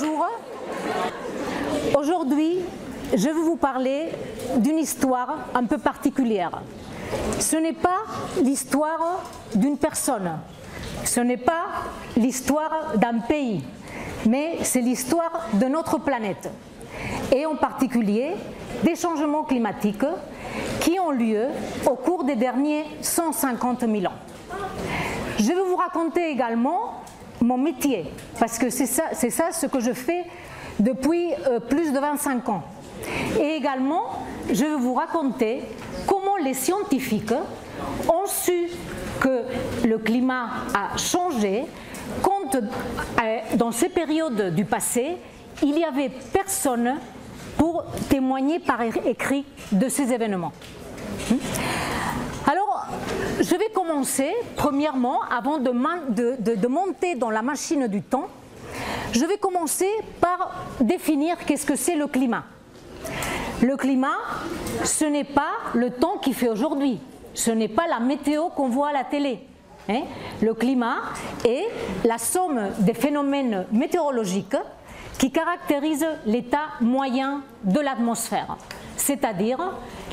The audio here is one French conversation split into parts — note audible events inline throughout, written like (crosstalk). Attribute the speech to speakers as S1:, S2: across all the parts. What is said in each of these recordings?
S1: Bonjour. Aujourd'hui, je vais vous parler d'une histoire un peu particulière. Ce n'est pas l'histoire d'une personne, ce n'est pas l'histoire d'un pays, mais c'est l'histoire de notre planète, et en particulier des changements climatiques qui ont lieu au cours des derniers 150 000 ans. Je vais vous raconter également mon métier, parce que c'est ça, ça, ce que je fais depuis euh, plus de 25 ans. Et également, je vais vous raconter comment les scientifiques ont su que le climat a changé quand, euh, dans ces périodes du passé, il n'y avait personne pour témoigner par écrit de ces événements. Je vais commencer, premièrement, avant de, de, monter dans la machine du temps, je vais commencer par définir qu'est-ce que c'est le climat. Le climat, ce n'est pas le temps qui fait aujourd'hui, ce n'est pas la météo qu'on voit à la télé. Hein. le climat est la somme des phénomènes météorologiques qui caractérisent l'état moyen de l'atmosphère, c'est-à-dire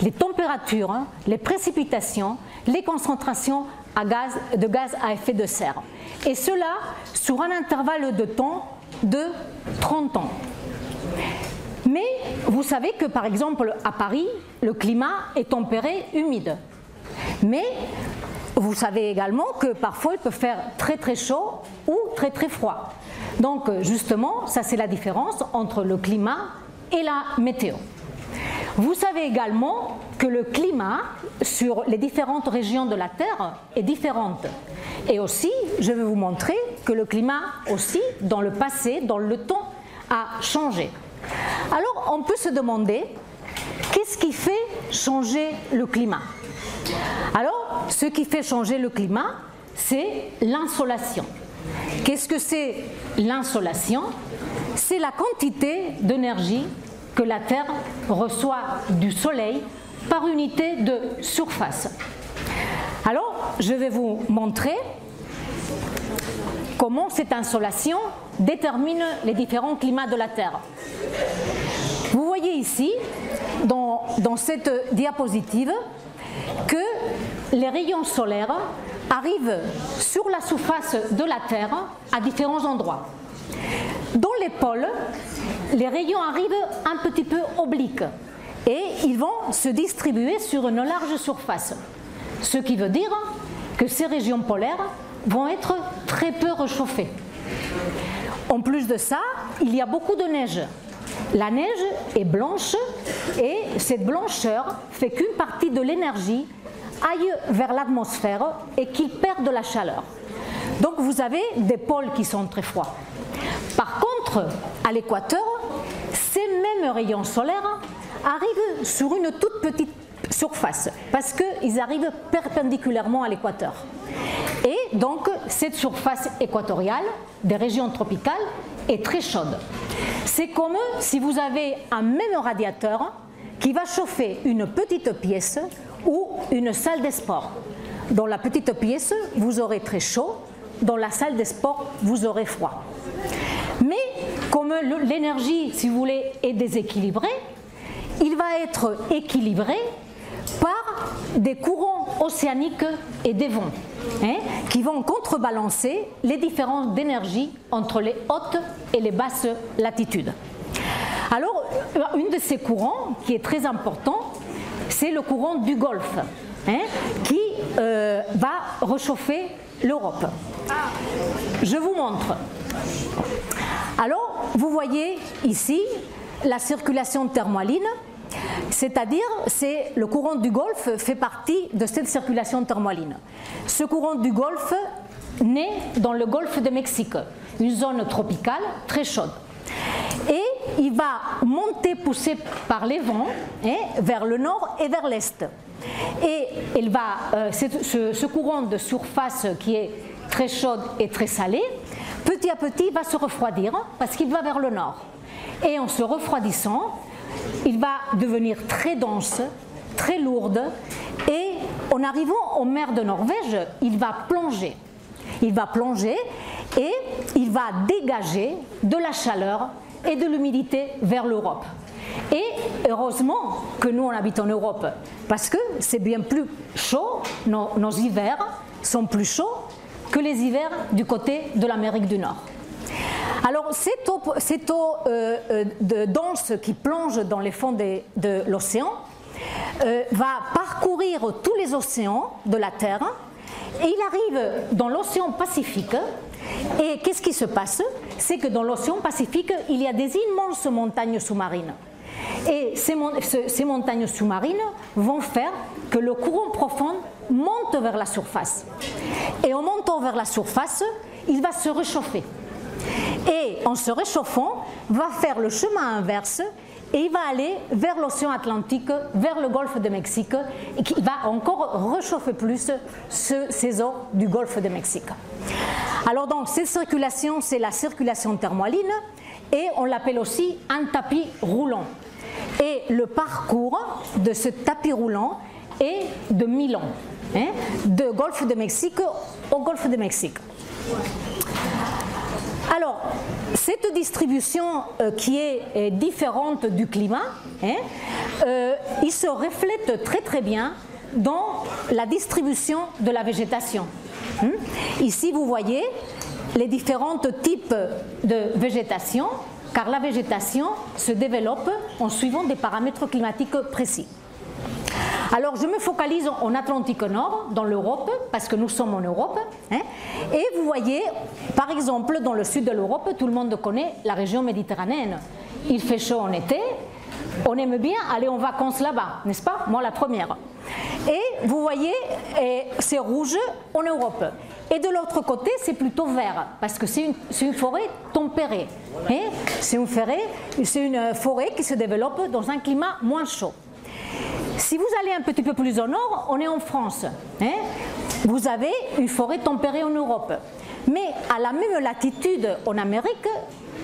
S1: les températures, les précipitations, les concentrations de gaz à effet de serre. Et cela sur un intervalle de temps de 30 ans. Mais vous savez que par exemple à Paris, le climat est tempéré, humide. Mais vous savez également que parfois il peut faire très très chaud ou très très froid. Donc justement, ça c'est la différence entre le climat et la météo. Vous savez également que le climat sur les différentes régions de la Terre est différent. Et aussi, je vais vous montrer que le climat aussi, dans le passé, dans le temps, a changé. Alors, on peut se demander, qu'est-ce qui fait changer le climat? Alors, ce qui fait changer le climat, c'est l'insolation. Qu'est-ce que c'est l'insolation? C'est la quantité d'énergie que la Terre reçoit du Soleil par unité de surface. Alors, je vais vous montrer comment cette insolation détermine les différents climats de la Terre. Vous voyez ici, dans, cette diapositive, que les rayons solaires arrivent sur la surface de la Terre à différents endroits. Dans les pôles, les rayons arrivent un petit peu obliques et ils vont se distribuer sur une large surface. Ce qui veut dire que ces régions polaires vont être très peu réchauffées. En plus de ça, il y a beaucoup de neige. La neige est blanche et cette blancheur fait qu'une partie de l'énergie aille vers l'atmosphère et qu'il perde de la chaleur. Donc vous avez des pôles qui sont très froids. Par contre, à l'équateur, ces mêmes rayons solaires arrivent sur une toute petite surface parce qu'ils arrivent perpendiculairement à l'équateur. Et donc, cette surface équatoriale des régions tropicales est très chaude. C'est comme si vous avez un même radiateur qui va chauffer une petite pièce ou une salle de sport. Dans la petite pièce, vous aurez très chaud, dans la salle de sport, vous aurez froid. Mais comme l'énergie, si vous voulez, est déséquilibrée, il va être équilibré par des courants océaniques et des vents hein, qui vont contrebalancer les différences d'énergie entre les hautes et les basses latitudes. Alors, une de ces courants qui est très important, c'est le courant du Golfe, hein, qui euh, va réchauffer l'Europe. Je vous montre. Alors, vous voyez ici la circulation thermaline, c'est-à-dire c'est le courant du Golfe fait partie de cette circulation thermaline. Ce courant du Golfe naît dans le Golfe de Mexique, une zone tropicale très chaude. Et il va monter poussé par les vents hein, vers le nord et vers l'est. Et il va, euh, ce, courant de surface qui est très chaude et très salé, petit à petit va se refroidir parce qu'il va vers le nord. Et en se refroidissant, il va devenir très dense, très lourde, et en arrivant aux mers de Norvège, il va plonger. Il va plonger et il va dégager de la chaleur et de l'humidité vers l'Europe. Et heureusement que nous on habite en Europe, parce que c'est bien plus chaud, nos, hivers sont plus chauds que les hivers du côté de l'Amérique du Nord. Alors cette eau, euh, euh, dense qui plonge dans les fonds de, l'océan euh, va parcourir tous les océans de la Terre et il arrive dans l'océan Pacifique. Et qu'est-ce qui se passe? C'est que dans l'océan Pacifique, il y a des immenses montagnes sous-marines. Et ces, montagnes sous-marines vont faire que le courant profond monte vers la surface. Et en montant vers la surface, il va se réchauffer. Et en se réchauffant, va faire le chemin inverse et il va aller vers l'océan Atlantique, vers le golfe de Mexique, et qui va encore réchauffer plus ces eaux du golfe de Mexique. Alors donc cette circulation, c'est la circulation thermohaline, et on l'appelle aussi un tapis roulant. Et le parcours de ce tapis roulant est de Milan, hein, de golfe de Mexique au golfe de Mexique. Alors, cette distribution euh, qui est euh, différente du climat, hein, euh, il se reflète très très bien dans la distribution de la végétation. Hein. Ici, vous voyez les différents types de végétation, car la végétation se développe en suivant des paramètres climatiques précis. Alors je me focalise en Atlantique Nord, dans l'Europe, parce que nous sommes en Europe. Hein. et vous voyez, par exemple, dans le sud de l'Europe, tout le monde connaît la région méditerranéenne. Il fait chaud en été, on aime bien aller en vacances là-bas, n'est-ce pas? Moi, la première. Et vous voyez, c'est rouge en Europe. Et de l'autre côté, c'est plutôt vert, parce que c'est une, forêt tempérée. Hein. c'est une forêt qui se développe dans un climat moins chaud. Si vous allez un petit peu plus au nord, on est en France. Hein. vous avez une forêt tempérée en Europe. Mais à la même latitude en Amérique,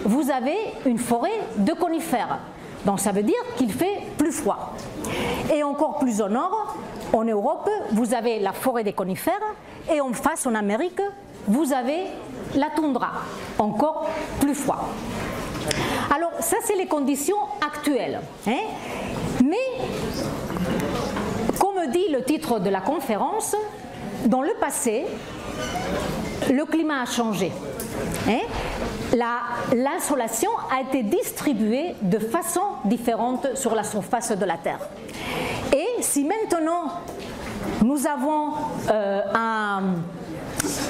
S1: vous avez une forêt de conifères. Donc ça veut dire qu'il fait plus froid. Et encore plus au nord, en Europe, vous avez la forêt des conifères et en face en Amérique, vous avez la toundra, encore plus froid. Alors ça, c'est les conditions actuelles. Hein. Mais dit le titre de la conférence, dans le passé, le climat a changé. Hein? L'insolation a été distribuée de façon différente sur la surface de la Terre. Et si maintenant euh,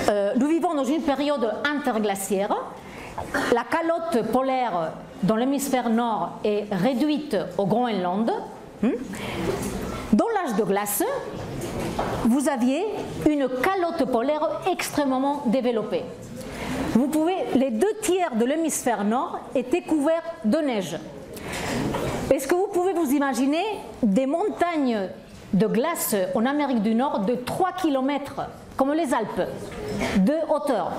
S1: euh, nous vivons dans une période interglaciaire, la calotte polaire dans l'hémisphère nord est réduite au Groenland. Hein? Dans l'âge de glace, vous aviez une calotte polaire extrêmement développée. Vous pouvez, les deux tiers de l'hémisphère nord étaient couverts de neige. Est-ce que vous pouvez vous imaginer des montagnes de glace en Amérique du Nord de 3 km, comme les Alpes, de hauteur,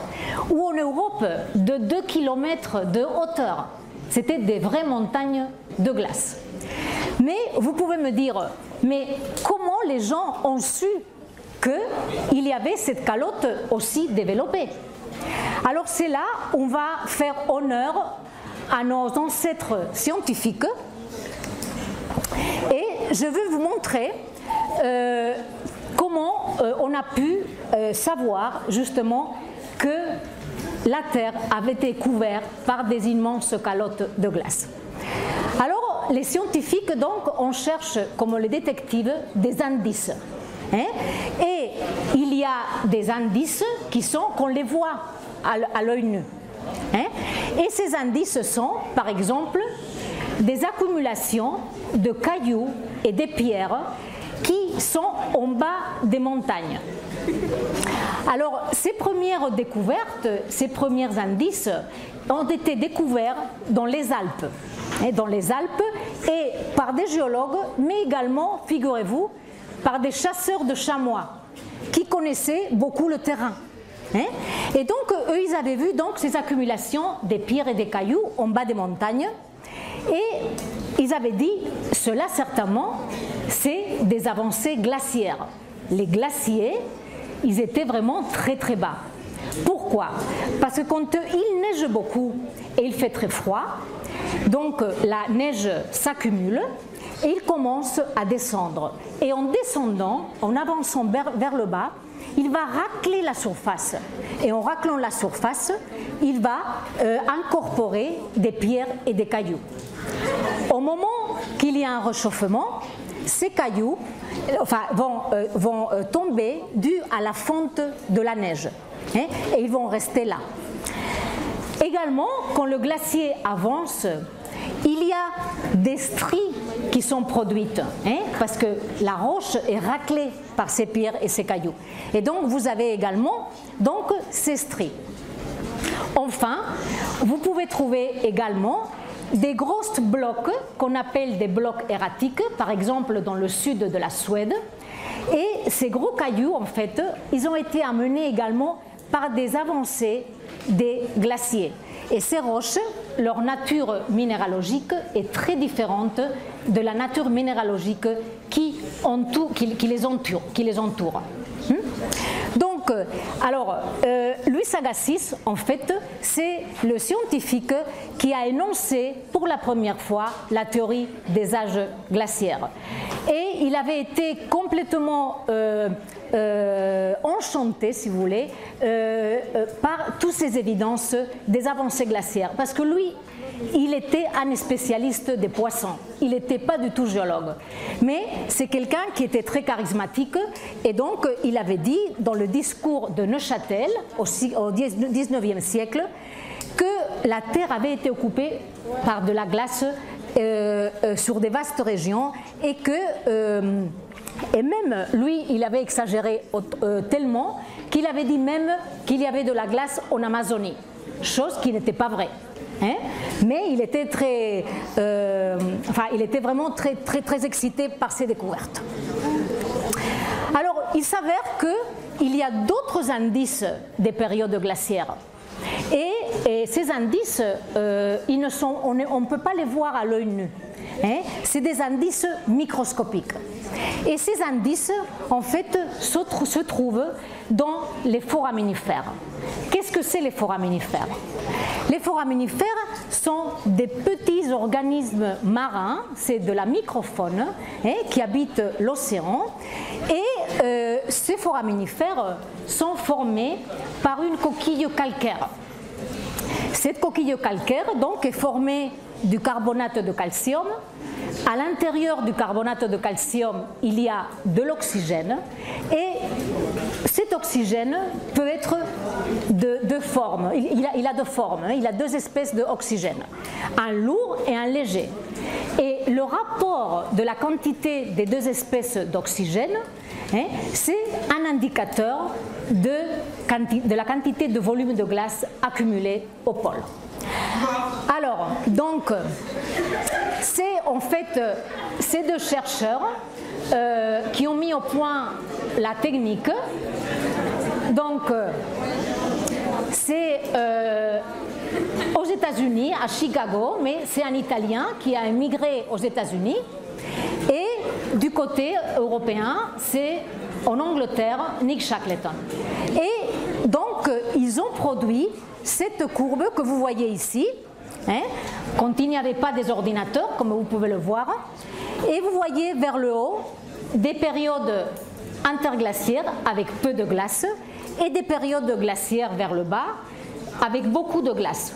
S1: ou en Europe de 2 km de hauteur. C'était des vraies montagnes de glace. Mais vous pouvez me dire, mais comment les gens ont su qu'il y avait cette calotte aussi développée? Alors c'est là on va faire honneur à nos ancêtres scientifiques. Et je veux vous montrer euh, comment euh, on a pu euh, savoir justement que la Terre avait été couverte par des immenses calottes de glace. Alors les scientifiques, donc, on cherche, comme les détectives, des indices. Hein. Et il y a des indices qui sont qu'on les voit à l'œil nu. Hein. Et ces indices sont, par exemple, des accumulations de cailloux et des pierres qui sont en bas des montagnes. Alors, ces premières découvertes, ces premiers indices ont été découverts dans les Alpes dans les Alpes, et par des géologues, mais également, figurez-vous, par des chasseurs de chamois qui connaissaient beaucoup le terrain. Hein? et donc, eux, ils avaient vu donc ces accumulations des pierres et des cailloux en bas des montagnes, et ils avaient dit, cela certainement, c'est des avancées glaciaires. Les glaciers, ils étaient vraiment très très bas. Pourquoi? Parce que quand il neige beaucoup et il fait très froid, donc la neige s'accumule et il commence à descendre. Et en descendant, en avançant vers, le bas, il va racler la surface. Et en raclant la surface, il va euh, incorporer des pierres et des cailloux. Au moment qu'il y a un réchauffement, ces cailloux vont, euh, euh, tomber dû à la fonte de la neige. Hein, et ils vont rester là. Également, quand le glacier avance, il y a des stries qui sont produites, hein, parce que la roche est raclée par ces pierres et ces cailloux. Et donc vous avez également donc, ces stries. Enfin, vous pouvez trouver également des grosses blocs qu'on appelle des blocs erratiques, par exemple dans le sud de la Suède. Et ces gros cailloux, en fait, ils ont été amenés également par des avancées des glaciers. Et ces roches, leur nature minéralogique est très différente de la nature minéralogique qui, les, entoure. Hmm? Euh, alors, euh, Louis Agassiz, en fait, c'est le scientifique qui a énoncé pour la première fois la théorie des âges glaciaires. Et il avait été complètement euh, enchanté, si vous voulez, par toutes ces évidences des avancées glaciaires. Parce que lui, il était un spécialiste des poissons. Il n'était pas du tout géologue. Mais c'est quelqu'un qui était très charismatique et donc il avait dit dans le discours de Neuchâtel au XIXe siècle que la Terre avait été occupée par de la glace euh, euh, sur des vastes régions et que euh, et même lui, il avait exagéré tellement qu'il avait dit même qu'il y avait de la glace en Amazonie, chose qui n'était pas vraie. Hein? mais il était très, euh, enfin, il était vraiment très, très, excité par ces découvertes. Alors, il s'avère qu'il y a d'autres indices des périodes glaciaires. Et, ces indices, euh, on ne peut pas les voir à l'œil nu. Hein? C'est des indices microscopiques. Et ces indices, en fait, se, trouvent dans les foraminifères. Qu'est-ce que c'est les foraminifères? Les foraminifères sont des petits organismes marins, c'est de la microfaune, hein, qui habitent l'océan. Et euh, ces foraminifères sont formés par une coquille calcaire. Cette coquille calcaire donc est formée du carbonate de calcium. À l'intérieur du carbonate de calcium, il y a de l'oxygène et cet oxygène peut être de, de forme. Il, a, deux formes, hein. il a deux espèces d'oxygène, un lourd et un léger. Et le rapport de la quantité des deux espèces d'oxygène, hein, c'est un indicateur de, la quantité de volume de glace accumulé au pôle. Alors, donc, c'est en fait ces deux chercheurs euh, qui ont mis au point la technique. Donc, c'est euh, aux États-Unis, à Chicago, mais c'est un Italien qui a émigré aux États-Unis. Et du côté européen, c'est en Angleterre, Nick Shackleton. Et donc, ils ont produit cette courbe que vous voyez ici, hein, quand il n'y avait pas des ordinateurs, comme vous pouvez le voir, et vous voyez vers le haut des périodes interglaciaires avec peu de glace et des périodes glaciaires vers le bas avec beaucoup de glace.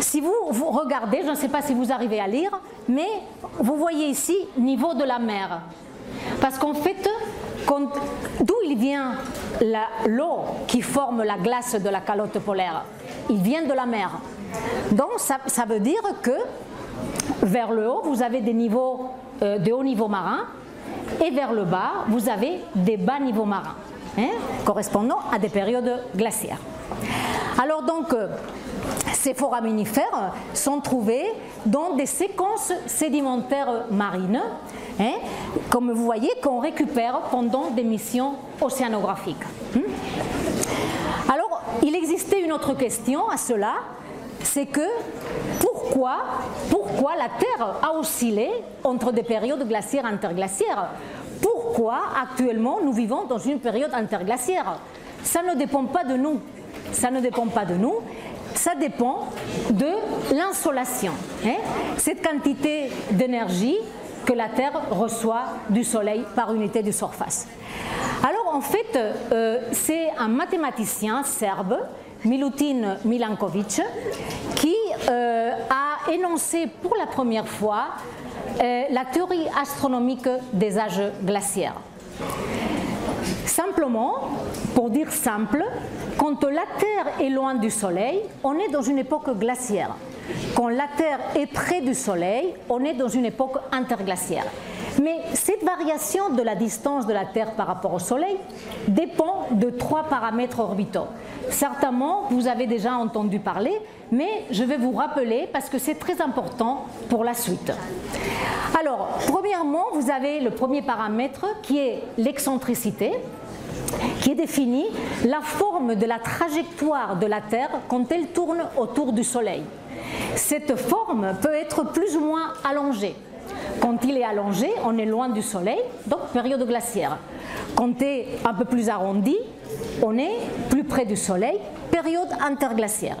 S1: Si vous, vous regardez, je ne sais pas si vous arrivez à lire, mais vous voyez ici niveau de la mer. Parce qu'en fait, d'où il vient l'eau qui forme la glace de la calotte polaire? Il vient de la mer. Donc ça, veut dire que vers le haut, vous avez des niveaux euh, de haut niveau marin et vers le bas, vous avez des bas niveaux marins, hein, correspondant à des périodes glaciaires. Alors donc, euh, ces foraminifères sont trouvés dans des séquences sédimentaires marines, hein, comme vous voyez, qu'on récupère pendant des missions océanographiques. Hmm. Alors, il existait une autre question à cela, c'est que pourquoi, pourquoi la Terre a oscillé entre des périodes glaciaires et interglaciaires? Pourquoi actuellement nous vivons dans une période interglaciaire? Ça ne dépend pas de nous. ça ne dépend pas de nous, ça dépend de l'insolation. Hein? Cette quantité d'énergie que la Terre reçoit du Soleil par unité de surface. Alors en fait, euh, c'est un mathématicien serbe, Milutin Milankovic, qui euh, a énoncé pour la première fois euh, la théorie astronomique des âges glaciaires. Simplement, pour dire simple, quand la Terre est loin du Soleil, on est dans une époque glaciaire. Quand la Terre est près du Soleil, on est dans une époque interglaciaire. Mais cette variation de la distance de la Terre par rapport au Soleil dépend de trois paramètres orbitaux. Certainement, vous avez déjà entendu parler, mais je vais vous rappeler parce que c'est très important pour la suite. Alors, premièrement, vous avez le premier paramètre qui est l'excentricité qui définit la forme de la trajectoire de la Terre quand elle tourne autour du Soleil. Cette forme peut être plus ou moins allongée. Quand il est allongé, on est loin du Soleil, donc période glaciaire. Quand il est un peu plus arrondi, on est plus près du Soleil, période interglaciaire.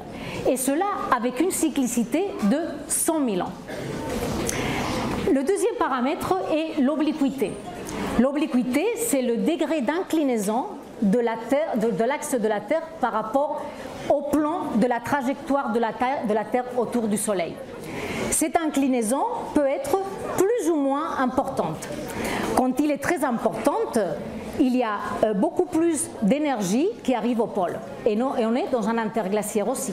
S1: Et cela avec une cyclicité de 100 000 ans. Le deuxième paramètre est l'obliquité. L'obliquité, c'est le degré d'inclinaison de l'axe de, la Terre par rapport au plan de la trajectoire de la, terre, autour du Soleil. Cette inclinaison peut être plus ou moins importante. Quand il est très importante, il y a euh, beaucoup plus d'énergie qui arrive au pôle. Et, et on est dans un interglaciaire aussi.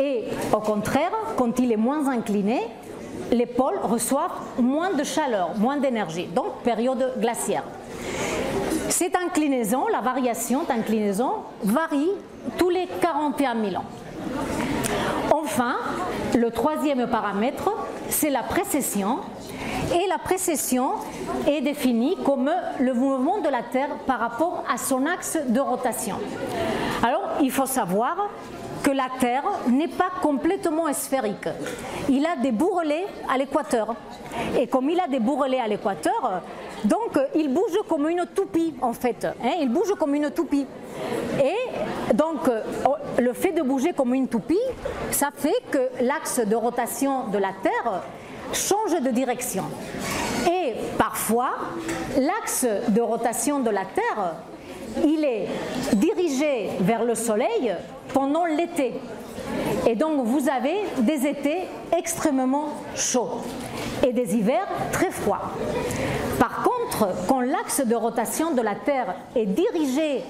S1: Et au contraire, quand il est moins incliné, les pôles reçoivent moins de chaleur, moins d'énergie, donc période glaciaire. Cette inclinaison, la variation d'inclinaison, varie tous les 41 000 ans. Enfin, le troisième paramètre, c'est la précession. Et la précession est définie comme le mouvement de la Terre par rapport à son axe de rotation. Alors, il faut savoir que la Terre n'est pas complètement sphérique. Il a des bourrelets à l'équateur. Et comme il a des bourrelets à l'équateur, donc il bouge comme une toupie en fait. Hein, il bouge comme une toupie. Et donc le fait de bouger comme une toupie, ça fait que l'axe de rotation de la Terre change de direction. Et parfois, l'axe de rotation de la Terre il est dirigé vers le soleil pendant l'été. Et donc vous avez des étés extrêmement chauds et des hivers très froids. Par contre, quand l'axe de rotation de la Terre est dirigé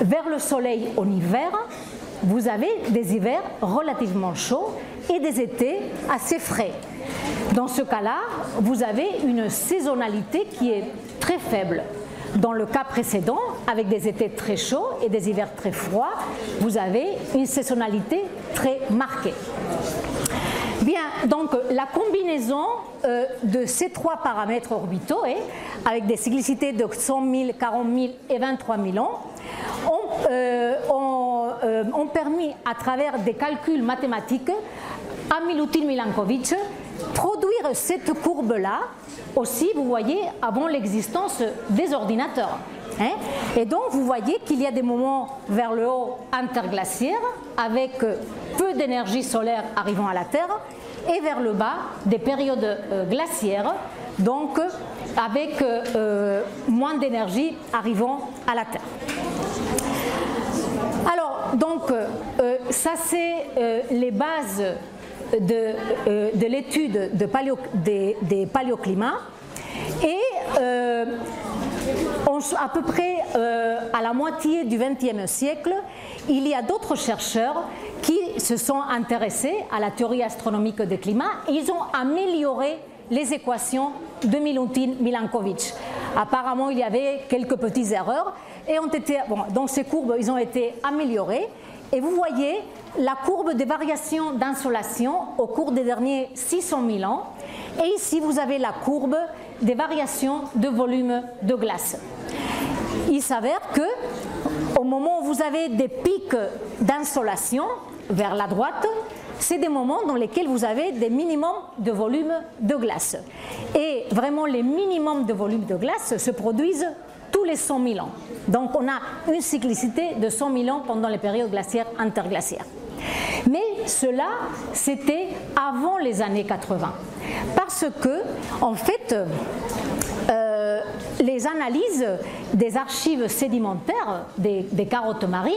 S1: vers le Soleil en hiver, vous avez des hivers relativement chauds et des étés assez frais. Dans ce cas-là, vous avez une saisonnalité qui est très faible. Dans le cas précédent, avec des étés très chauds et des hivers très froids, vous avez une saisonnalité très marquée. Bien, donc la combinaison euh, de ces trois paramètres orbitaux, avec des cyclicités de 100 000, 40 000 et 23 000 ans, ont, euh, euh, ont permis, à travers des calculs mathématiques, à Milutin Milankovic, produire cette courbe-là aussi, vous voyez, avant l'existence des ordinateurs. Hein? et donc, vous voyez qu'il y a des moments vers le haut interglaciaires avec peu d'énergie solaire arrivant à la Terre et vers le bas des périodes euh, glaciaires, donc avec euh, moins d'énergie arrivant à la Terre. Alors, donc, euh, ça c'est les bases de, euh, de l'étude de des, paléoclimats et à peu près euh, à la moitié du XXe siècle, il y a d'autres chercheurs qui se sont intéressés à la théorie astronomique des climats et ils ont amélioré les équations de Milutin Milankovitch. Apparemment, il y avait quelques petites erreurs et ont été, dans ces courbes, ils ont été améliorées. Et vous voyez la courbe des variations d'insolation au cours des derniers 600 000 ans. Et ici, vous avez la courbe des variations de volume de glace. Il s'avère que au moment où vous avez des pics d'insolation vers la droite, c'est des moments dans lesquels vous avez des minimums de volume de glace. Et vraiment, les minimums de volume de glace se produisent tous les 100 000 ans. Donc on a une cyclicité de 100 000 ans pendant les périodes glaciaires interglaciaires. Mais cela, c'était avant les années 80. Parce que, en fait, euh, les analyses des archives sédimentaires des, carottes marines,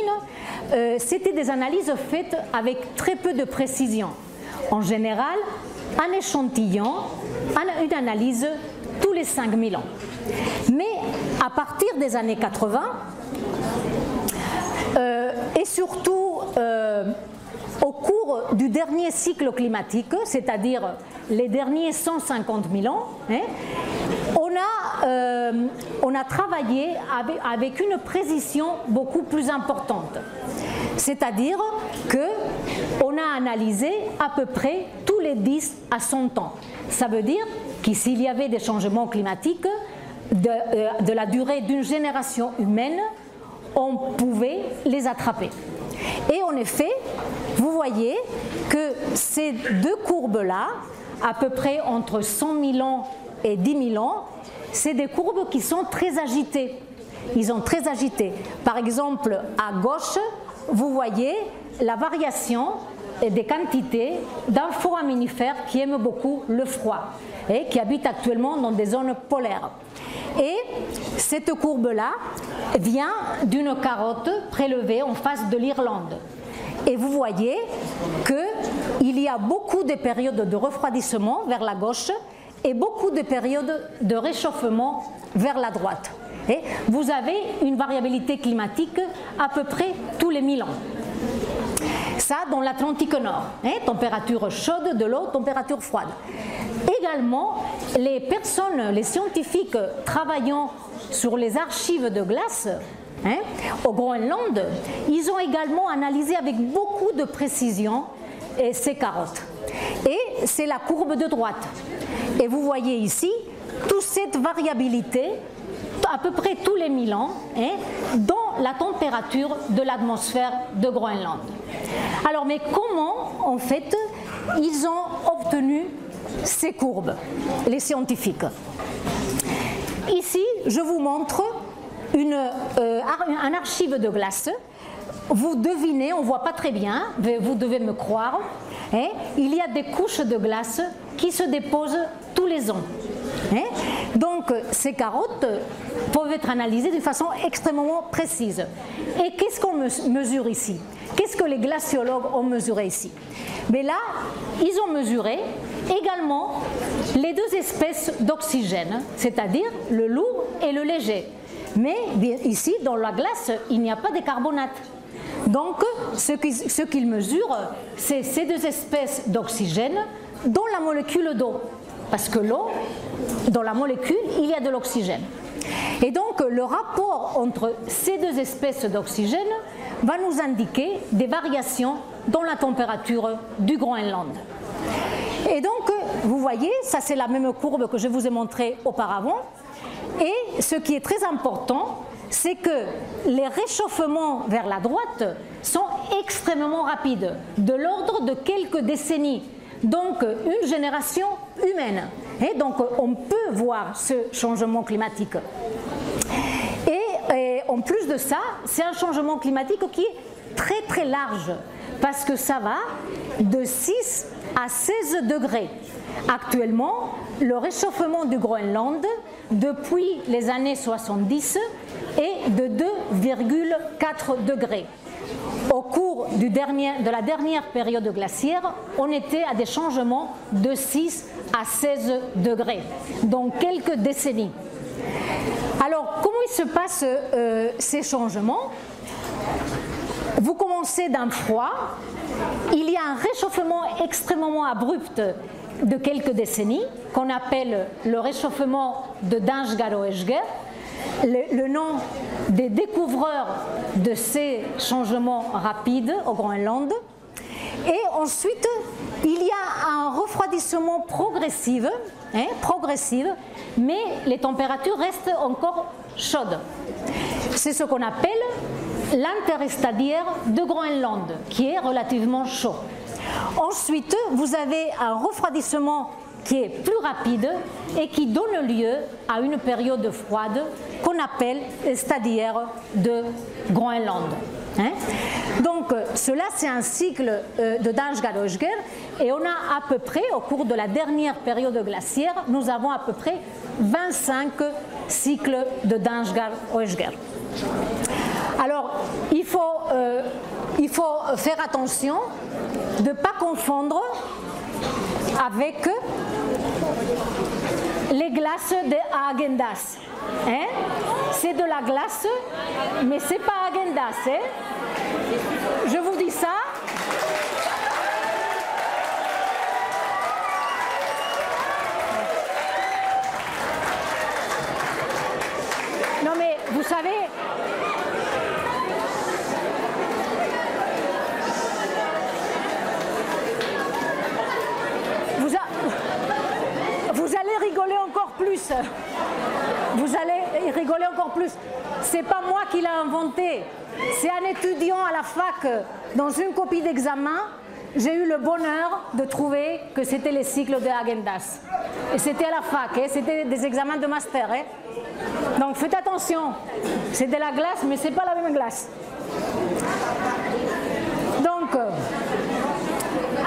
S1: euh, c'était des analyses faites avec très peu de précision. En général, un échantillon, une analyse tous les 5000 ans. Mais à partir des années 80, euh, et surtout du dernier cycle climatique, c'est-à-dire les derniers 150 000 ans, hein, on, a, euh, on a travaillé avec, une précision beaucoup plus importante. C'est-à-dire qu'on a analysé à peu près tous les 10 à 100 ans. Ça veut dire que s'il y avait des changements climatiques de, euh, de la durée d'une génération humaine, on pouvait les attraper. Et en effet, vous voyez que ces deux courbes-là, à peu près entre 100 000 ans et 10 000 ans, c'est des courbes qui sont très agitées. Ils sont très agités. Par exemple, à gauche, vous voyez la variation des quantités d'un foraminifère qui aime beaucoup le froid et qui habite actuellement dans des zones polaires. Et cette courbe-là vient d'une carotte prélevée en face de l'Irlande. Et vous voyez qu'il y a beaucoup de périodes de refroidissement vers la gauche et beaucoup de périodes de réchauffement vers la droite. Vous avez une variabilité climatique à peu près tous les 1000 ans. Ça dans l'Atlantique Nord, hein, température chaude de l'eau, température froide. Également, les personnes, les scientifiques travaillant sur les archives de glace hein, au Groenland, ils ont également analysé avec beaucoup de précision ces carottes. Et c'est la courbe de droite. Et vous voyez ici toute cette variabilité à peu près tous les 1000 ans hein, dans la température de l'atmosphère de Groenland. Alors, mais comment, en fait, ils ont obtenu ces courbes, les scientifiques? Ici, je vous montre une, euh, un archive de glace. Vous devinez, on ne voit pas très bien, mais vous devez me croire, hein, il y a des couches de glace qui se déposent tous les ans. Hein. Donc ces carottes peuvent être analysées d'une façon extrêmement précise. Et qu'est-ce qu'on mesure ici? Qu'est-ce que les glaciologues ont mesuré ici? Mais là, ils ont mesuré également les deux espèces d'oxygène, c'est-à-dire le lourd et le léger. Mais ici, dans la glace, il n'y a pas de carbonate. Donc, ce qu'ils mesurent, c'est ces deux espèces d'oxygène dans la molécule d'eau. Parce que l'eau, dans la molécule, il y a de l'oxygène. Et donc, le rapport entre ces deux espèces d'oxygène va nous indiquer des variations dans la température du Groenland. Et donc, vous voyez, ça c'est la même courbe que je vous ai montrée auparavant. Et ce qui est très important, c'est que les réchauffements vers la droite sont extrêmement rapides, de l'ordre de quelques décennies. Donc une génération humaine. Et donc on peut voir ce changement climatique. Et, en plus de ça, c'est un changement climatique qui est très très large, parce que ça va de 6 à 16 degrés. Actuellement, le réchauffement du Groenland depuis les années 70 est de 2,4 degrés. Au cours de la dernière période glaciaire, on était à des changements de 6 à 16 degrés, donc quelques décennies. Alors, comment il se passent euh, ces changements? Vous commencez d'un froid, il y a un réchauffement extrêmement abrupt de quelques décennies, qu'on appelle le réchauffement de Dangaro-Esger, le, nom des découvreurs de ces changements rapides au Groenland. Et ensuite, il y a un refroidissement progressif, hein, progressif mais les températures restent encore chaudes. C'est ce qu'on appelle l'interstadiaire de Groenland, qui est relativement chaud. Ensuite, vous avez un refroidissement qui est plus rapide et qui donne lieu à une période froide qu'on appelle stadiaire de Groenland. Hein. Donc cela c'est un cycle euh, de Dansgaard-Oeschger et on a à peu près, au cours de la dernière période glaciaire, nous avons à peu près 25 cycles de Dansgaard-Oeschger. Alors il faut, euh, il faut faire attention de ne pas confondre avec les glaces de Agendas. Hein? C'est de la glace, mais c'est pas Agendas. Hein? Je vous dis ça. Non mais vous savez, vous, allez rigoler encore Vous allez rigoler encore plus. C'est pas moi qui l'ai inventé. C'est un étudiant à la fac dans une copie d'examen. J'ai eu le bonheur de trouver que c'était les cycles de Agendas. Et c'était à la fac, hein. c'était des examens de master. Hein. Donc faites attention, c'est de la glace, mais ce n'est pas la même glace. Donc, euh,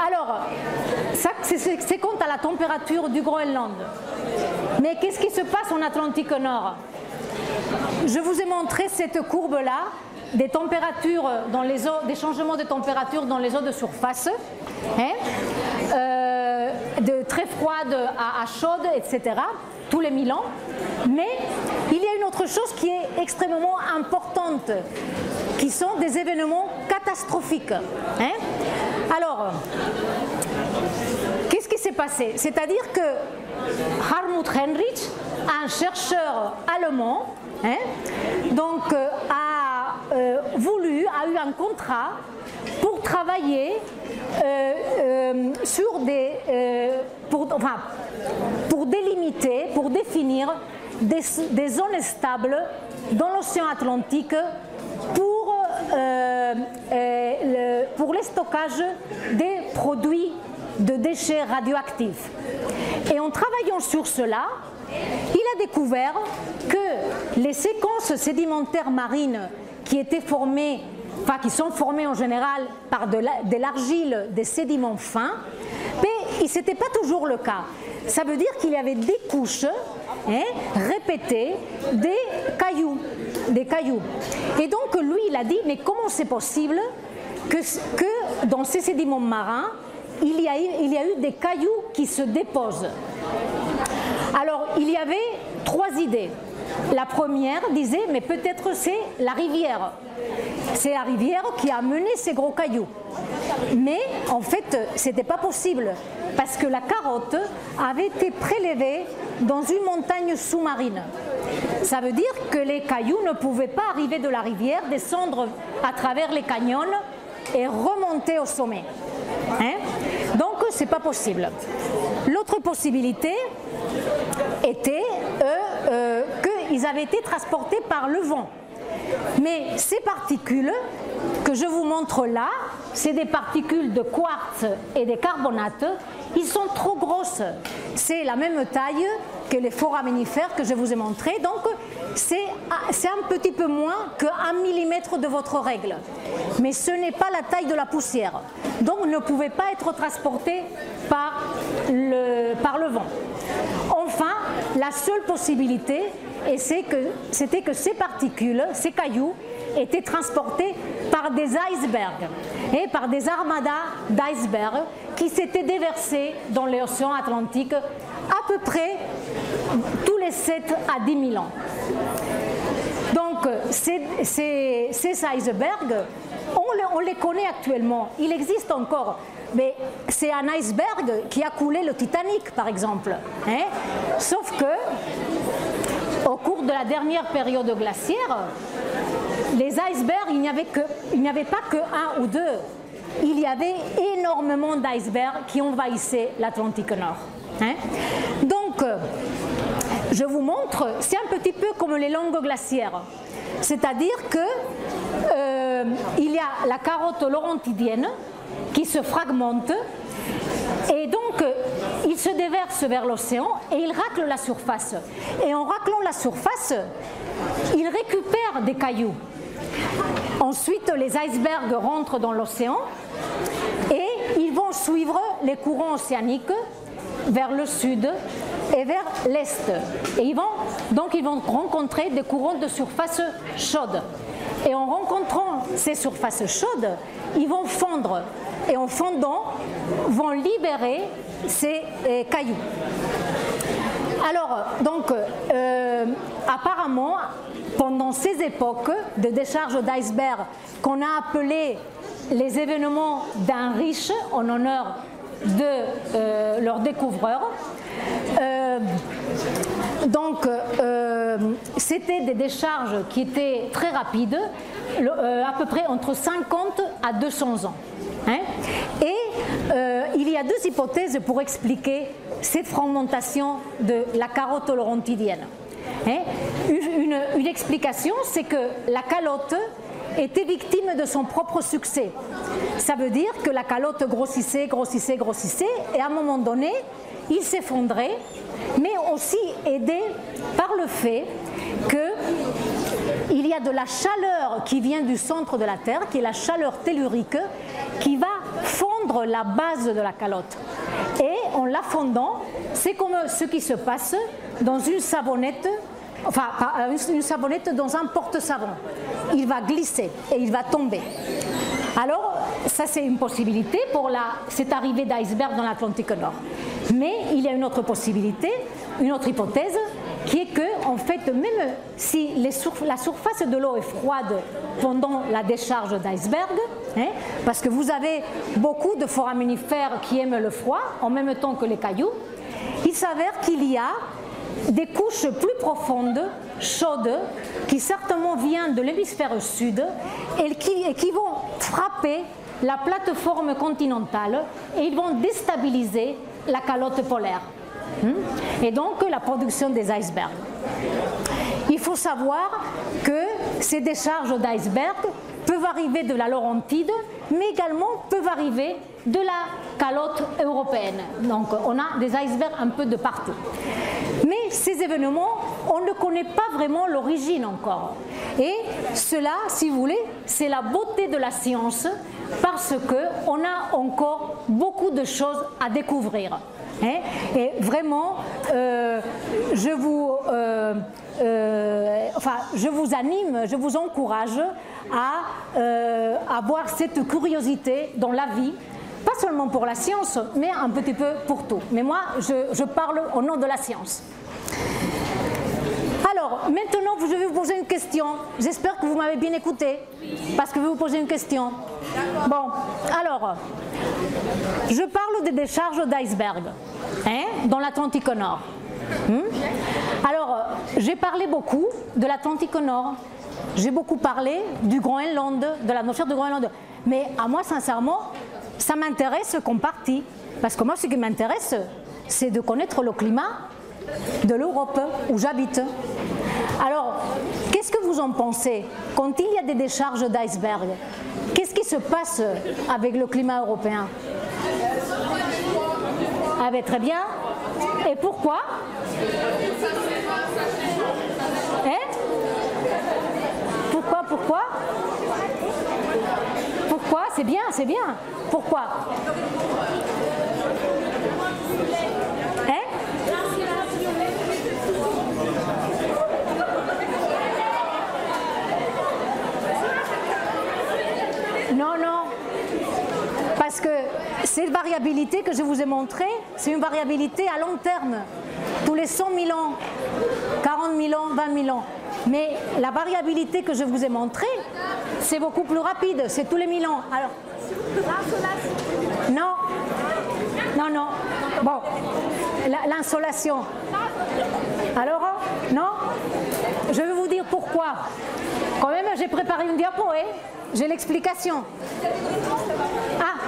S1: alors, c'est compte à la température du Groenland. Mais qu'est-ce qui se passe en Atlantique Nord? Je vous ai montré cette courbe-là des températures dans les eaux, des changements de température dans les eaux de surface, hein, euh, de très froide à, chaude, etc., tous les 1000 ans. Mais il y a une autre chose qui est extrêmement importante, qui sont des événements catastrophiques. Hein. Alors, passé. C'est-à-dire que Harmut Heinrich, un chercheur allemand, hein, donc, euh, a euh, voulu, a eu un contrat pour travailler euh, sur des, pour, enfin, pour délimiter, pour définir des, zones stables dans l'océan Atlantique pour, le, pour des produits de déchets radioactifs. Et en travaillant sur cela, il a découvert que les séquences sédimentaires marines qui étaient formées, enfin qui sont formées en général par de l'argile, des sédiments fins, mais ce n'était pas toujours le cas. Ça veut dire qu'il y avait des couches hein, répétées des cailloux, des cailloux. Et donc lui, il a dit, mais comment c'est possible que, que, dans ces sédiments marins, il y, a, eu des cailloux qui se déposent Alors, il y avait trois idées. La première disait, mais peut-être c'est la rivière. C'est la rivière qui a mené ces gros cailloux. Mais en fait, ce n'était pas possible parce que la carotte avait été prélevée dans une montagne sous-marine. Ça veut dire que les cailloux ne pouvaient pas arriver de la rivière, descendre à travers les canyons et remonter au sommet. Hein? C'est pas possible. L'autre possibilité était euh, euh, qu'ils avaient été transportés par le vent. Mais ces particules que je vous montre là, c'est des particules de quartz et de carbonate, ils sont trop grosses. C'est la même taille que les foraminifères que je vous ai montré, donc c'est un petit peu moins qu'un millimètre de votre règle. Mais ce n'est pas la taille de la poussière, donc ne pouvait pas être transporté par le, vent. Enfin, la seule possibilité, c'était que ces particules, ces cailloux, étaient transportés par des icebergs et par des armadas d'icebergs qui s'étaient déversés dans l'océan Atlantique à peu près tous les 7 à 10 000 ans. Donc ces, icebergs, on, les connaît actuellement, il existe encore, mais c'est un iceberg qui a coulé le Titanic par exemple. Hein. Sauf que au cours de la dernière période glaciaire, les icebergs, il n'y avait, avait pas que un ou deux. Il y avait énormément d'icebergs qui envahissaient l'Atlantique Nord. Hein? Donc, euh, je vous montre, c'est un petit peu comme les langues glaciaires. C'est-à-dire que euh, il y a la carotte laurentidienne qui se fragmente Et donc, il se déverse vers l'océan et il racle la surface. Et en raclant la surface, il récupère des cailloux. Ensuite, les icebergs rentrent dans l'océan et ils vont suivre les courants océaniques vers le sud et vers l'est. Et ils vont, donc ils vont rencontrer des courants de surface chaude. Et en rencontrant ces surfaces chaudes, ils vont fondre. Et en fondant, vont libérer ces euh, cailloux. Alors, donc, euh, apparemment, pendant ces époques de décharge d'iceberg qu'on a appelées les événements d'un riche en honneur de euh, leur découvreur. Euh, donc, euh, c'était des décharges qui étaient très rapides, à peu près entre 50 à 200 ans. Hein. Et il y a deux hypothèses pour expliquer cette fragmentation de la carotte laurontidienne. Hein. Une, une explication, c'est que la calotte était victime de son propre succès. Ça veut dire que la calotte grossissait, grossissait, grossissait, et à un moment donné, il s'effondrait, mais aussi aidé par le fait qu'il y a de la chaleur qui vient du centre de la Terre, qui est la chaleur tellurique, qui va fondre la base de la calotte. Et en la fondant, c'est comme ce qui se passe dans une savonnette enfin une savonnette dans un porte-savon. Il va glisser et il va tomber. Alors, ça c'est une possibilité pour la, cette arrivée d'iceberg dans l'Atlantique Nord. Mais il y a une autre possibilité, une autre hypothèse, qui est que, en fait, même si la surface de l'eau est froide pendant la décharge d'iceberg, hein, parce que vous avez beaucoup de foraminifères qui aiment le froid en même temps que les cailloux, il s'avère qu'il y a des couches plus profondes, chaudes, qui certainement viennent de l'hémisphère sud et qui, vont frapper la plateforme continentale et ils vont déstabiliser la calotte polaire. Hmm? Et donc la production des icebergs. Il faut savoir que ces décharges d'icebergs peuvent arriver de la Laurentide, mais également peuvent arriver de la calotte européenne. Donc on a des icebergs un peu de partout. Mais ces événements, on ne connaît pas vraiment l'origine encore. Et cela, si vous voulez, c'est la beauté de la science parce qu'on a encore beaucoup de choses à découvrir. Hein. Et vraiment, euh, je, vous, euh, euh, enfin, je vous anime, je vous encourage à avoir cette curiosité dans la vie pas seulement pour la science, mais un petit peu pour tout. Mais moi, je, parle au nom de la science. Alors, maintenant, je vais vous poser une question. J'espère que vous m'avez bien écouté, parce que je vais vous poser une question. Bon, alors, je parle des décharges d'iceberg hein, dans l'Atlantique Nord. Hmm? Alors, j'ai parlé beaucoup de l'Atlantique Nord. J'ai beaucoup parlé du Groenland, de la notion de Groenland. Mais à moi, sincèrement, ça m'intéresse comme partie. Parce que moi, ce qui m'intéresse, c'est de connaître le climat de l'Europe où j'habite. Alors, qu'est-ce que vous en pensez Quand il y a des décharges d'iceberg, qu'est-ce qui se passe avec le climat européen? Ah ben, Très bien. Et pourquoi? Hein? Pourquoi Pourquoi? Pourquoi? C'est bien, c'est bien. Pourquoi Hein Non, non. Parce que cette variabilité que je vous ai montrée, c'est une variabilité à long terme. Tous les 100 000 ans, 40 000 ans, 20 000 ans. Mais la variabilité que je vous ai montrée, c'est beaucoup plus rapide, c'est tous les 1000 ans. Alors, non. Non, non. Bon, l'insolation. Alors, non Je vais vous dire pourquoi. Quand même, j'ai préparé une diapo, hein J'ai l'explication. Ah Hein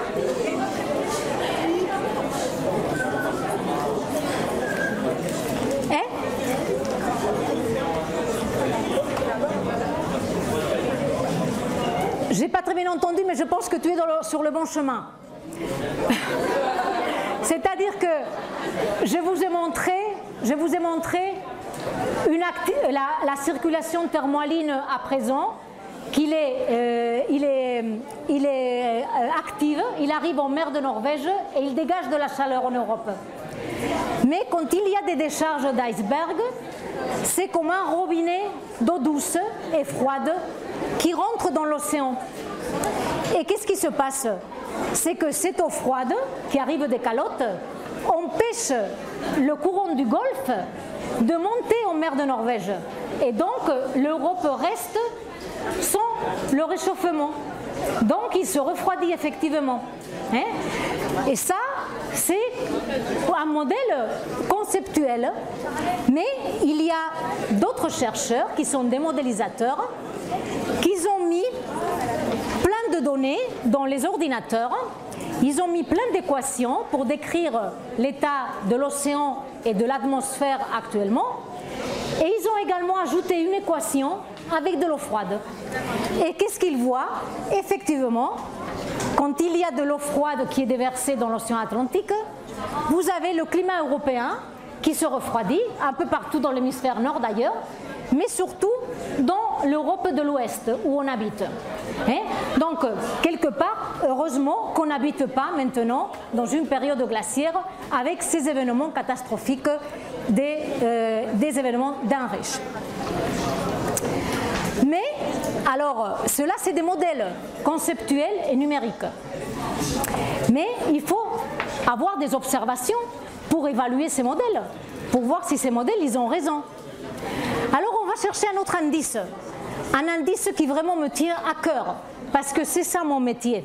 S1: J'ai pas très bien entendu, mais je pense que tu es sur le bon chemin. (laughs) C'est-à-dire que je vous ai montré, je vous ai montré une la, circulation thermohaline à présent, qu'il est, euh, il est, est euh, active, il arrive en mer de Norvège et il dégage de la chaleur en Europe. Mais quand il y a des décharges d'iceberg, c'est comme un robinet d'eau douce et froide qui rentre dans l'océan. Et qu'est-ce qui se passe? C'est que cette eau froide qui arrive des calottes empêche le courant du Golfe de monter en mer de Norvège. Et donc l'Europe reste sans le réchauffement. Donc il se refroidit effectivement. Hein Et ça, c'est un modèle conceptuel, mais il y a d'autres chercheurs qui sont des modélisateurs, qui ont mis plein de données dans les ordinateurs. Ils ont mis plein d'équations pour décrire l'état de l'océan et de l'atmosphère actuellement. Et ils ont également ajouté une équation avec de l'eau froide. Et qu'est-ce qu'ils voient? Effectivement, quand il y a de l'eau froide qui est déversée dans l'océan Atlantique, vous avez le climat européen qui se refroidit, un peu partout dans l'hémisphère nord d'ailleurs, mais surtout dans l'Europe de l'Ouest où on habite. Hein? Donc, quelque part, heureusement qu'on n'habite pas maintenant dans une période glaciaire avec ces événements catastrophiques des, euh, des événements d'un riche. Mais, alors, cela, c'est des modèles conceptuels et numériques. Mais il faut avoir des observations pour évaluer ces modèles, pour voir si ces modèles, ils ont raison. Alors, on va chercher un autre indice, un indice qui vraiment me tient à cœur, parce que c'est ça mon métier.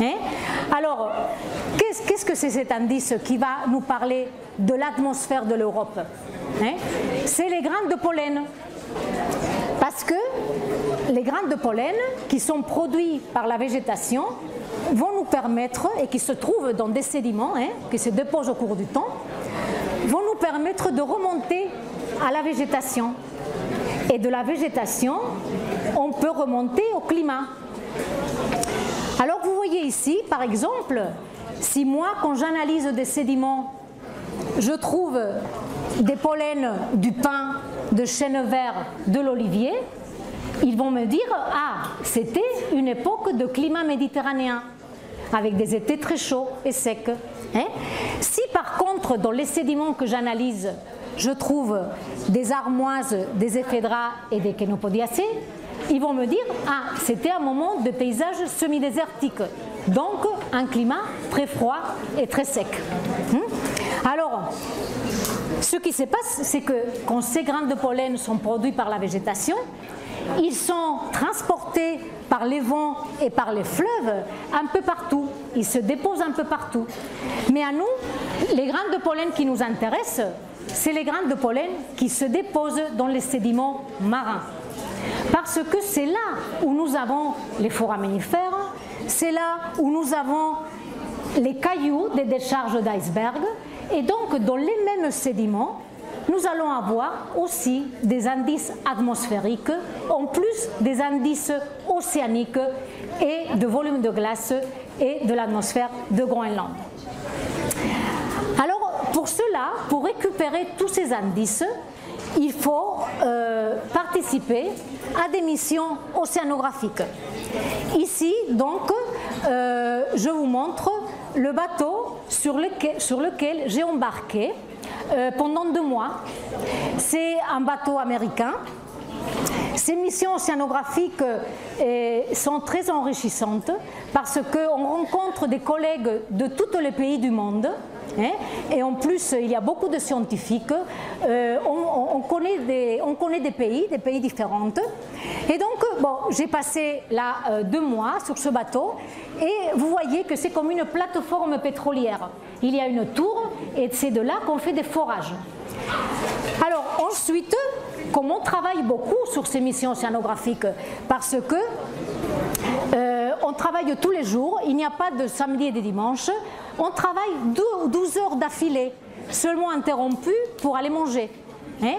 S1: Hein? Alors, qu'est-ce que c'est cet indice qui va nous parler de l'atmosphère de l'Europe? Hein? C'est les grains de pollen. Parce que les grains de pollen qui sont produits par la végétation vont nous permettre, et qui se trouvent dans des sédiments, hein, qui se déposent au cours du temps, vont nous permettre de remonter à la végétation. Et de la végétation, on peut remonter au climat. Alors vous voyez ici, par exemple, si moi, quand j'analyse des sédiments, je trouve des pollens du pin, de chêne vert, de l'olivier, ils vont me dire Ah, c'était une époque de climat méditerranéen, avec des étés très chauds et secs. Hein? si par contre, dans les sédiments que j'analyse, je trouve des armoises, des éphédras et des kénopodiacées, ils vont me dire Ah, c'était un moment de paysage semi-désertique, donc un climat très froid et très sec. Hein. Alors, ce qui se passe, c'est que quand ces grains de pollen sont produits par la végétation, ils sont transportés par les vents et par les fleuves un peu partout. Ils se déposent un peu partout. Mais à nous, les grains de pollen qui nous intéressent, c'est les grains de pollen qui se déposent dans les sédiments marins. Parce que c'est là où nous avons les foraminifères, c'est là où nous avons les cailloux des décharges d'iceberg, et donc dans les mêmes sédiments, nous allons avoir aussi des indices atmosphériques, en plus des indices océaniques et de volume de glace et de l'atmosphère de Groenland. Alors, pour cela, pour récupérer tous ces indices, il faut euh, participer à des missions océanographiques. Ici, donc, euh, je vous montre le bateau sur lequel, j'ai embarqué euh, pendant deux mois. C'est un bateau américain. Ces missions océanographiques euh, sont très enrichissantes parce qu'on rencontre des collègues de tous les pays du monde. Hein, et en plus, il y a beaucoup de scientifiques. Euh, on, connaît des, on, connaît des, pays, des pays différents. Et donc, bon, j'ai passé là deux mois sur ce bateau. Et vous voyez que c'est comme une plateforme pétrolière. Il y a une tour et c'est de là qu'on fait des forages. Alors ensuite, comme on travaille beaucoup sur ces missions océanographiques, parce que euh, on travaille tous les jours, il n'y a pas de samedi et de dimanche, on travaille 12 heures d'affilée, seulement interrompues pour aller manger. Hein.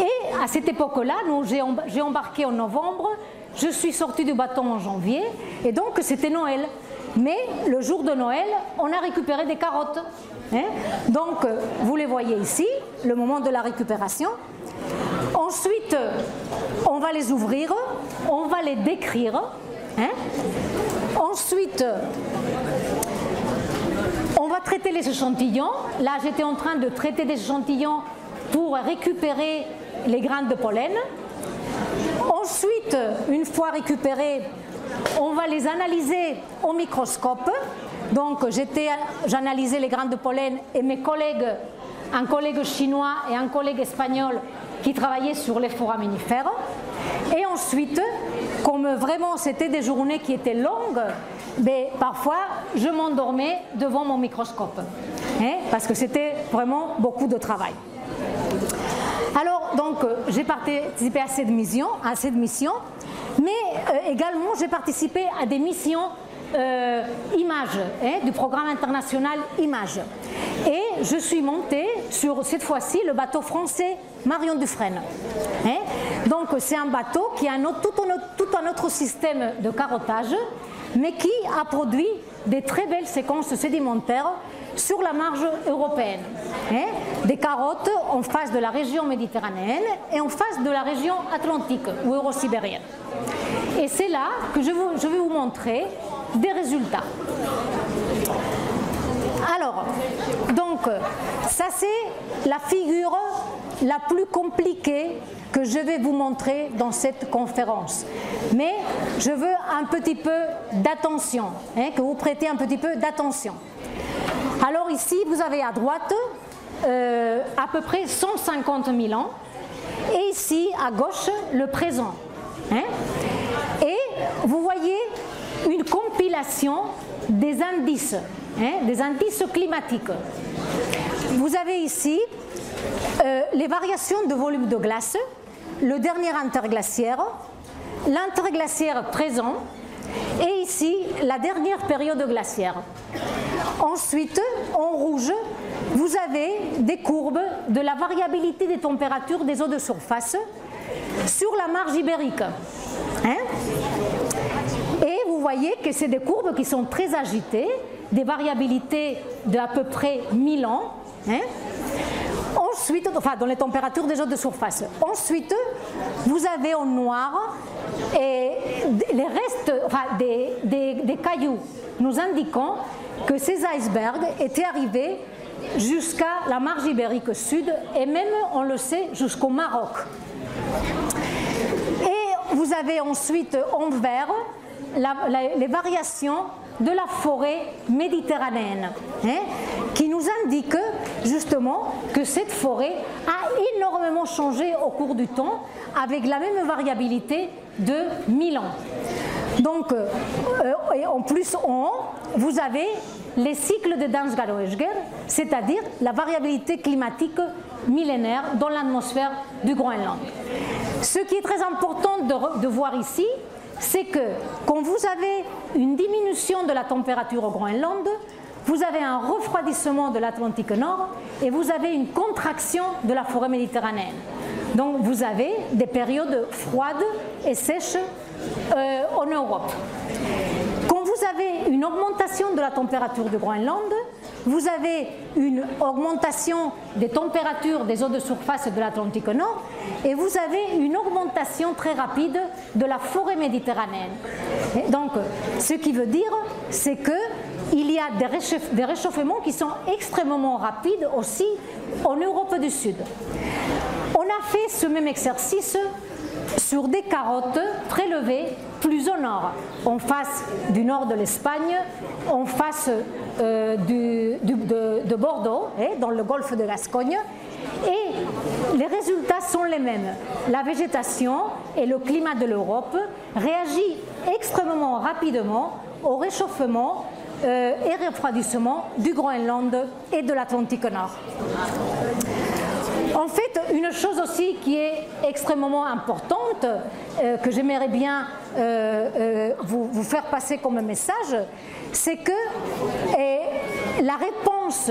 S1: et à cette époque-là, j'ai embarqué en novembre, je suis sortie du bateau en janvier, et donc c'était Noël. Mais le jour de Noël, on a récupéré des carottes. Hein. Donc, vous les voyez ici, le moment de la récupération. Ensuite, on va les ouvrir, on va les décrire. Hein. Ensuite, on va traiter les échantillons. Là, j'étais en train de traiter des échantillons pour récupérer les graines de pollen. Ensuite, une fois récupérés, on va les analyser au microscope. Donc, j'analysais les graines de pollen et mes collègues, un collègue chinois et un collègue espagnol qui travaillaient sur les foraminifères. Et ensuite, comme vraiment c'était des journées qui étaient longues, mais ben, parfois je m'endormais devant mon microscope, hein, parce que c'était vraiment beaucoup de travail. Alors, donc, j'ai participé à cette mission, à cette mission mais euh, également j'ai participé à des missions euh, images, hein, du programme international Images. Et je suis montée sur, cette fois-ci, le bateau français Marion Dufresne. Hein. Donc c'est un bateau qui a tout, tout un autre système de carottage, mais qui a produit des très belles séquences sédimentaires sur la marge européenne. Hein. des carottes en face de la région méditerranéenne et en face de la région atlantique ou eurosibérienne. Et c'est là que je vais vous montrer des résultats. Alors, donc, ça c'est la figure la plus compliquée que je vais vous montrer dans cette conférence. Mais je veux un petit peu d'attention, hein, que vous prêtez un petit peu d'attention. Alors ici, vous avez à droite euh, à peu près 150 000 ans, et ici, à gauche, le présent. Hein. Et vous voyez une compilation des indices, hein, des indices climatiques. Vous avez ici euh, les variations de volume de glace, le dernier interglaciaire, l'interglaciaire présent et ici la dernière période glaciaire. Ensuite, en rouge, vous avez des courbes de la variabilité des températures des eaux de surface sur la marge ibérique. Hein voyez que c'est des courbes qui sont très agitées, des variabilités de à peu près 1000 ans. Hein Ensuite, enfin, dans les températures des eaux de surface. Ensuite, vous avez en noir et les restes des, des, des cailloux nous indiquant que ces icebergs étaient arrivés jusqu'à la marge ibérique sud et même, on le sait, jusqu'au Maroc. Et vous avez ensuite en vert les variations de la forêt méditerranéenne, hein, qui nous indique justement que cette forêt a énormément changé au cours du temps, avec la même variabilité de 1000 ans. Donc, euh, et en plus, en vous avez les cycles de Dansgaard-Oeschger, c'est-à-dire la variabilité climatique millénaire dans l'atmosphère du Groenland. Ce qui est très important de, voir ici, c'est que quand vous avez une diminution de la température au Groenland, vous avez un refroidissement de l'Atlantique Nord et vous avez une contraction de la forêt méditerranéenne. Donc vous avez des périodes froides et sèches euh, en Europe. Quand vous avez une augmentation de la température du Groenland, vous avez une augmentation des températures des eaux de surface de l'Atlantique Nord et vous avez une augmentation très rapide de la forêt méditerranéenne. donc, ce qui veut dire, c'est qu'il y a des réchauffements qui sont extrêmement rapides aussi en Europe du Sud. On a fait ce même exercice sur des carottes prélevées plus au nord, en face du nord de l'Espagne, en face euh, de, Bordeaux, et dans le golfe de Gascogne. Et les résultats sont les mêmes. La végétation et le climat de l'Europe réagissent extrêmement rapidement au réchauffement euh, et refroidissement du Groenland et de l'Atlantique Nord. En fait, une chose aussi qui est extrêmement importante, euh, que j'aimerais bien euh, euh, vous, faire passer comme message, c'est que la réponse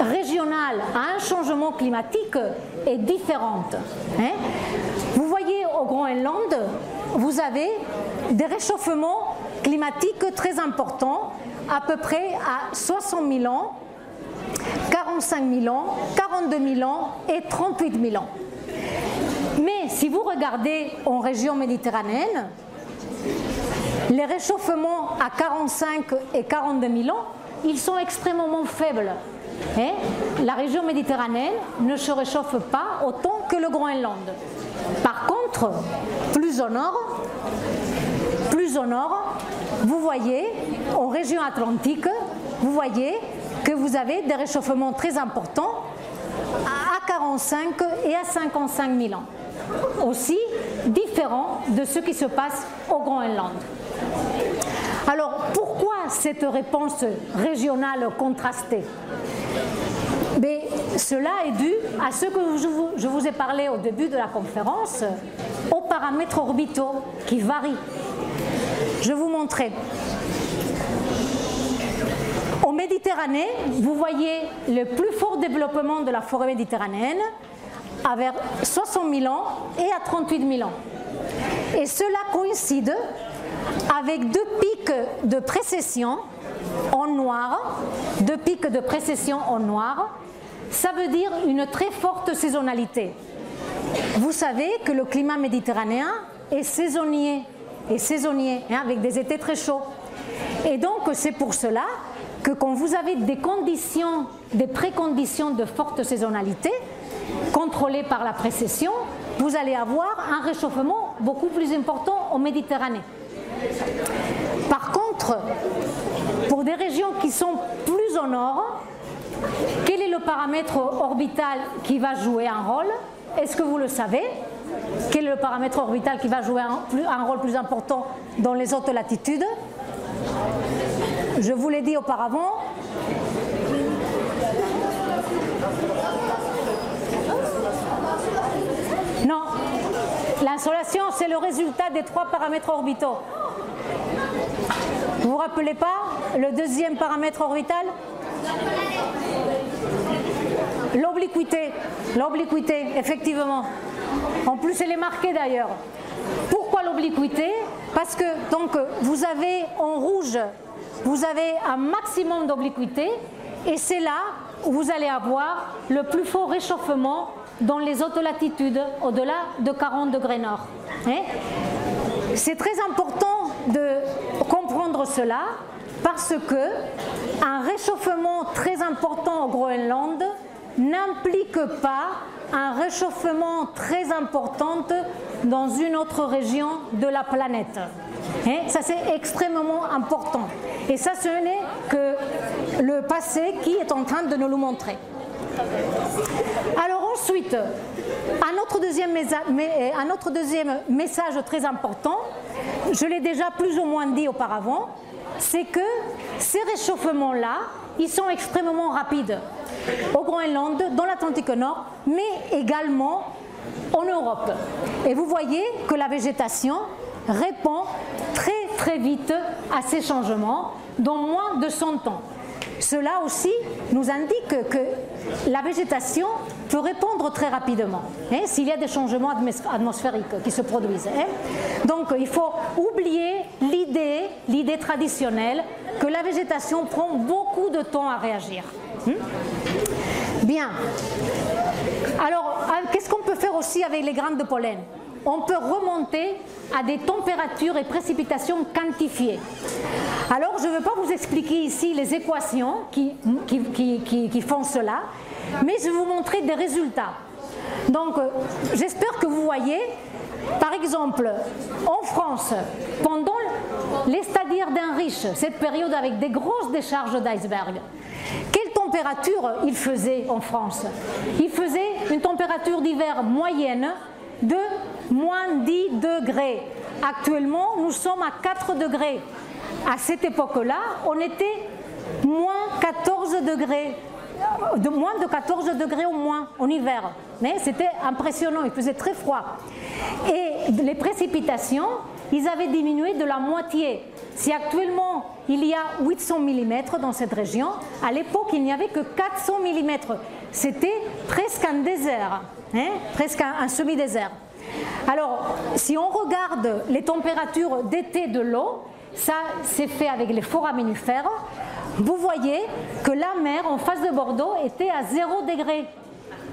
S1: régionale à un changement climatique est différente. Hein. vous voyez au Groenland, vous avez des réchauffements climatique très important, à peu près à 60 000 ans, 45 000 ans, 42 000 ans et 38 000 ans. Mais si vous regardez en région méditerranéenne, les réchauffements à 45 et 42 000 ans, ils sont extrêmement faibles. Hein? la région méditerranéenne ne se réchauffe pas autant que le Groenland. Par contre, plus au nord, plus au nord, vous voyez, en région atlantique, vous voyez que vous avez des réchauffements très importants à 45 et à 55 000 ans. Aussi différents de ce qui se passe au Groenland. Alors pourquoi cette réponse régionale contrastée? Mais Cela est dû à ce que je vous ai parlé au début de la conférence, aux paramètres orbitaux qui varient. Je vous montrer. Méditerranée, vous voyez le plus fort développement de la forêt méditerranéenne à vers 60 000 ans et à 38 000 ans. Et cela coïncide avec deux pics de précession en noir, deux pics de précession en noir, ça veut dire une très forte saisonnalité. Vous savez que le climat méditerranéen est saisonnier, est saisonnier hein, avec des étés très chauds. Et donc c'est pour cela que quand vous avez des conditions, des préconditions de forte saisonnalité, contrôlées par la précession, vous allez avoir un réchauffement beaucoup plus important en Méditerranée. Par contre, pour des régions qui sont plus au nord, quel est le paramètre orbital qui va jouer un rôle? Est-ce que vous le savez? Quel est le paramètre orbital qui va jouer un, rôle plus important dans les hautes latitudes? Je vous l'ai dit auparavant. Non, l'insolation, c'est le résultat des trois paramètres orbitaux. Vous vous rappelez pas le deuxième paramètre orbital? L'obliquité, l'obliquité, effectivement. En plus, elle est marquée d'ailleurs. Pourquoi l'obliquité? Parce que donc vous avez en rouge, vous avez un maximum d'obliquité et c'est là où vous allez avoir le plus fort réchauffement dans les hautes latitudes, au-delà de 40 degrés nord. Hein? C'est très important de comprendre cela parce que un réchauffement très important au Groenland n'implique pas un réchauffement très important dans une autre région de la planète. Et ça c'est extrêmement important. Et ça ce n'est que le passé qui est en train de nous le montrer. Alors ensuite, un autre, deuxième un autre deuxième message très important, je l'ai déjà plus ou moins dit auparavant, c'est que ces réchauffements-là, ils sont extrêmement rapides au Groenland, dans l'Atlantique Nord, mais également en Europe. Et vous voyez que la végétation répond très très vite à ces changements dans moins de 100 ans. Cela aussi nous indique que la végétation peut répondre très rapidement hein, s'il y a des changements atmosphériques qui se produisent. Hein. Donc il faut oublier l'idée, l'idée traditionnelle que la végétation prend beaucoup de temps à réagir. Hmm? Bien. Alors, qu'est-ce qu'on peut faire aussi avec les graines de pollen? On peut remonter à des températures et précipitations quantifiées. Alors, je ne veux pas vous expliquer ici les équations qui, font cela, mais je vais vous montrer des résultats. Donc, euh, j'espère que vous voyez, par exemple, en France, pendant les d'un riche, cette période avec des grosses décharges d'iceberg, quelle température il faisait en France? Il faisait une température d'hiver moyenne de moins 10 degrés. Actuellement, nous sommes à 4 degrés. À cette époque-là, on était moins 14 degrés, de moins de 14 degrés au moins en hiver. Mais c'était impressionnant, il faisait très froid. Et les précipitations, ils avaient diminué de la moitié. Si actuellement il y a 800 mm dans cette région, à l'époque il n'y avait que 400 mm. C'était presque un désert, hein, presque un semi-désert. Alors, si on regarde les températures d'été de l'eau, ça c'est fait avec les foraminifères, vous voyez que la mer en face de Bordeaux était à 0 degré.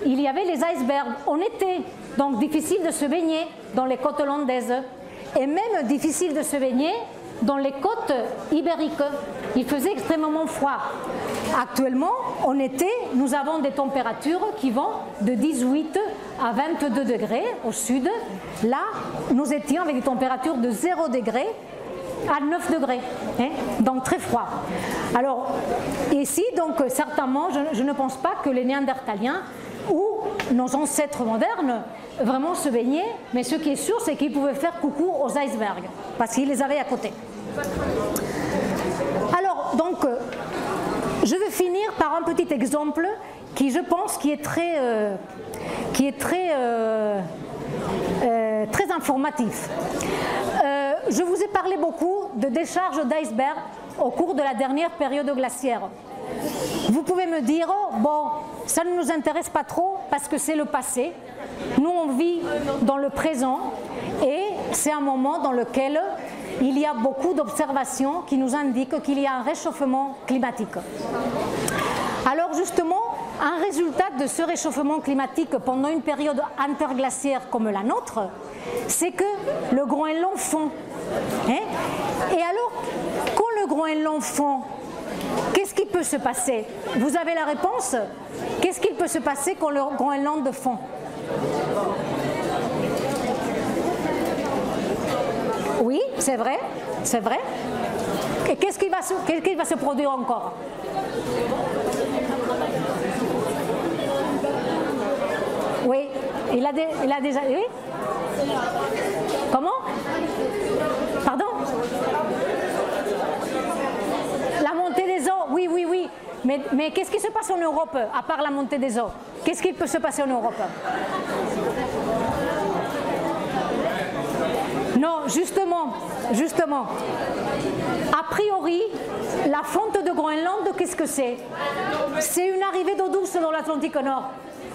S1: Il y avait les icebergs en été, donc difficile de se baigner dans les côtes hollandaises. Et même difficile de se baigner dans les côtes ibériques. Il faisait extrêmement froid. Actuellement, en été, nous avons des températures qui vont de 18 à 22 degrés au sud. Là, nous étions avec des températures de 0 degré à 9 degrés, hein, donc très froid. Alors, ici, donc, certainement, je, ne pense pas que les Néandertaliens ou nos ancêtres modernes vraiment se baignaient, mais ce qui est sûr, c'est qu'ils pouvaient faire coucou aux icebergs, parce qu'ils les avaient à côté. Alors, donc, je vais finir par un petit exemple qui, je pense, qui est très, euh, qui est très, euh, euh, très informatif. je vous ai parlé beaucoup de décharges d'iceberg au cours de la dernière période glaciaire. Vous pouvez me dire, bon, ça ne nous intéresse pas trop parce que c'est le passé. Nous, on vit dans le présent et c'est un moment dans lequel il y a beaucoup d'observations qui nous indiquent qu'il y a un réchauffement climatique. Alors justement, un résultat de ce réchauffement climatique pendant une période interglaciaire comme la nôtre, c'est que le Groenland fond. Hein? Et alors, quand le Groenland fond, qu'est-ce qui peut se passer? Vous avez la réponse Qu'est-ce qu'il peut se passer quand le Groenland fond? Oui, c'est vrai, c'est vrai. Et qu'est-ce qui, va se, produire encore? Oui, il a, déjà... Comment? Pardon? La montée des eaux, oui, oui, oui. Mais qu'est-ce qui se passe en Europe, à part la montée des eaux? Qu'est-ce qui peut se passer en Europe? Non, justement, justement. A priori, la fonte de Groenland, qu'est-ce que c'est? C'est une arrivée d'eau douce dans l'Atlantique Nord.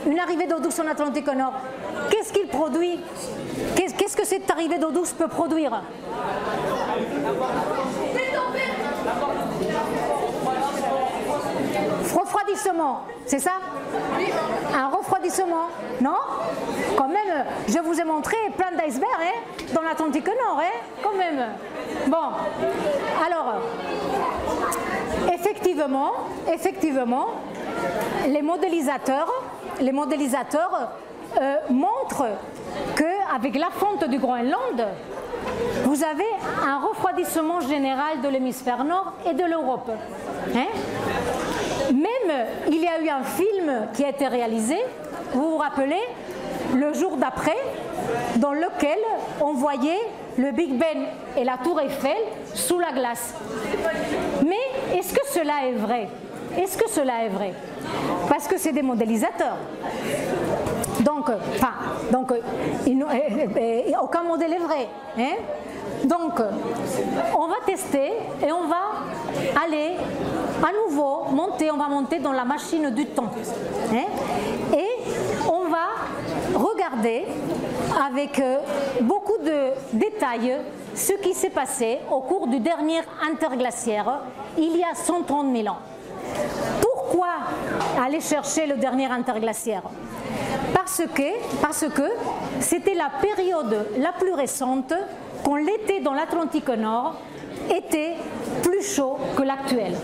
S1: Une arrivée d'eau douce en Atlantique Nord. Qu'est-ce qu'il produit? Qu'est-ce que cette arrivée d'eau douce peut produire? Refroidissement, c'est ça Un refroidissement, non Quand même, je vous ai montré plein d'icebergs hein, dans l'Atlantique Nord, hein, quand même. Bon, alors, effectivement, effectivement, les modélisateurs, les modélisateurs euh, montrent qu'avec la fonte du Groenland, vous avez un refroidissement général de l'hémisphère nord et de l'Europe. Hein il y a eu un film qui a été réalisé, vous vous rappelez, le jour d'après, dans lequel on voyait le Big Ben et la tour Eiffel sous la glace. Mais est-ce que cela est vrai? Est-ce que cela est vrai? Parce que c'est des modélisateurs. Donc, enfin, donc aucun modèle est vrai. Hein? Donc, on va tester et on va aller à nouveau monter, on va monter dans la machine du temps. Hein. et on va regarder avec euh, beaucoup de détails ce qui s'est passé au cours du dernier interglaciaire il y a 130 000 ans. Pourquoi aller chercher le dernier interglaciaire? Parce que, c'était la période la plus récente quand l'été dans l'Atlantique Nord était plus chaud que l'actuel.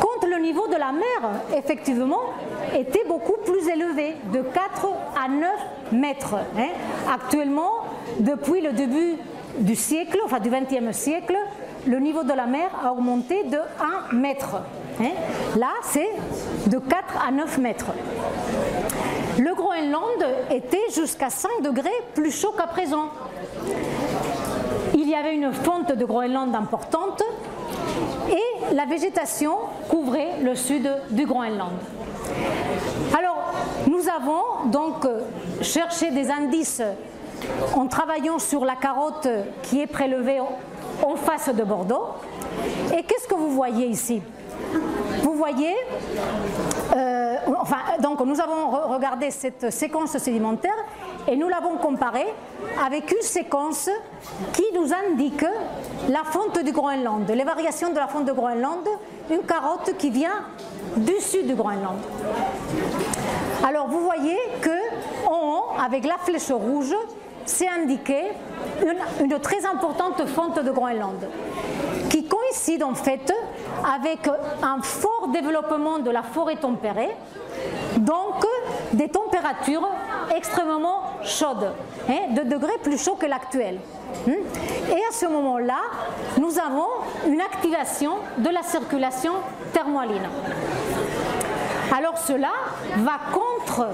S1: Quand le niveau de la mer, effectivement, était beaucoup plus élevé, de 4 à 9 mètres. Hein. Actuellement, depuis le début du siècle, enfin du XXe siècle, le niveau de la mer a augmenté de 1 mètre. Hein. Là, c'est de 4 à 9 mètres. Le Groenland était jusqu'à 5 degrés plus chaud qu'à présent il y avait une fonte de Groenland importante et la végétation couvrait le sud du Groenland. Alors, nous avons donc cherché des indices en travaillant sur la carotte qui est prélevée en face de Bordeaux. Et qu'est-ce que vous voyez ici? Vous voyez euh, enfin, donc nous avons regardé cette séquence sédimentaire et nous l'avons comparée avec une séquence qui nous indique la fonte du Groenland, les variations de la fonte du Groenland, une carotte qui vient du sud du Groenland. Alors vous voyez que haut, avec la flèche rouge, c'est indiqué une, une, très importante fonte de Groenland coïncide en fait avec un fort développement de la forêt tempérée, donc des températures extrêmement chaudes, hein, de degrés plus chauds que l'actuel. Hmm. Et à ce moment-là, nous avons une activation de la circulation thermohaline. Alors cela va contre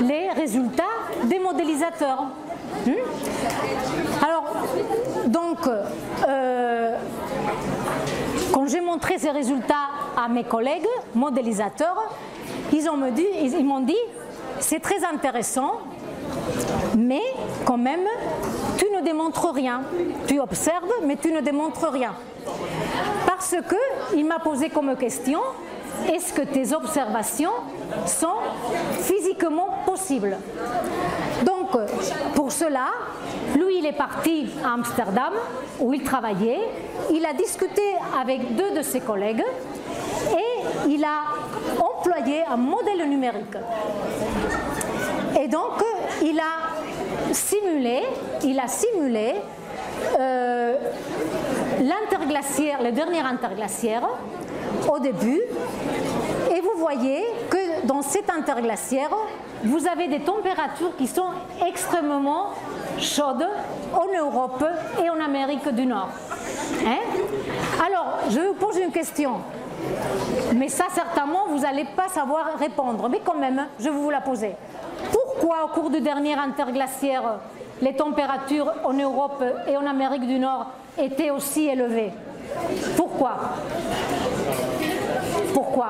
S1: les résultats des modélisateurs. Hmm. Alors, donc, euh, j'ai montré ces résultats à mes collègues modélisateurs, ils m'ont dit, dit c'est très intéressant, mais quand même, tu ne démontres rien. Tu observes, mais tu ne démontres rien. Parce qu'il m'a posé comme question, est-ce que tes observations sont physiquement possibles? Donc, pour cela, lui, il est parti à Amsterdam, où il travaillait. Il a discuté avec deux de ses collègues et il a employé un modèle numérique. Et donc, il a simulé, il a simulé euh, l'interglaciaire, le dernier interglaciaire, au début, et vous voyez que dans cet interglaciaire, vous avez des températures qui sont extrêmement chaudes en Europe et en Amérique du Nord. Hein? Alors, je vous pose une question. Mais ça, certainement, vous n'allez pas savoir répondre. Mais quand même, je vais vous la poser. Pourquoi, au cours du dernier interglaciaire, les températures en Europe et en Amérique du Nord étaient aussi élevées? Pourquoi? Pourquoi?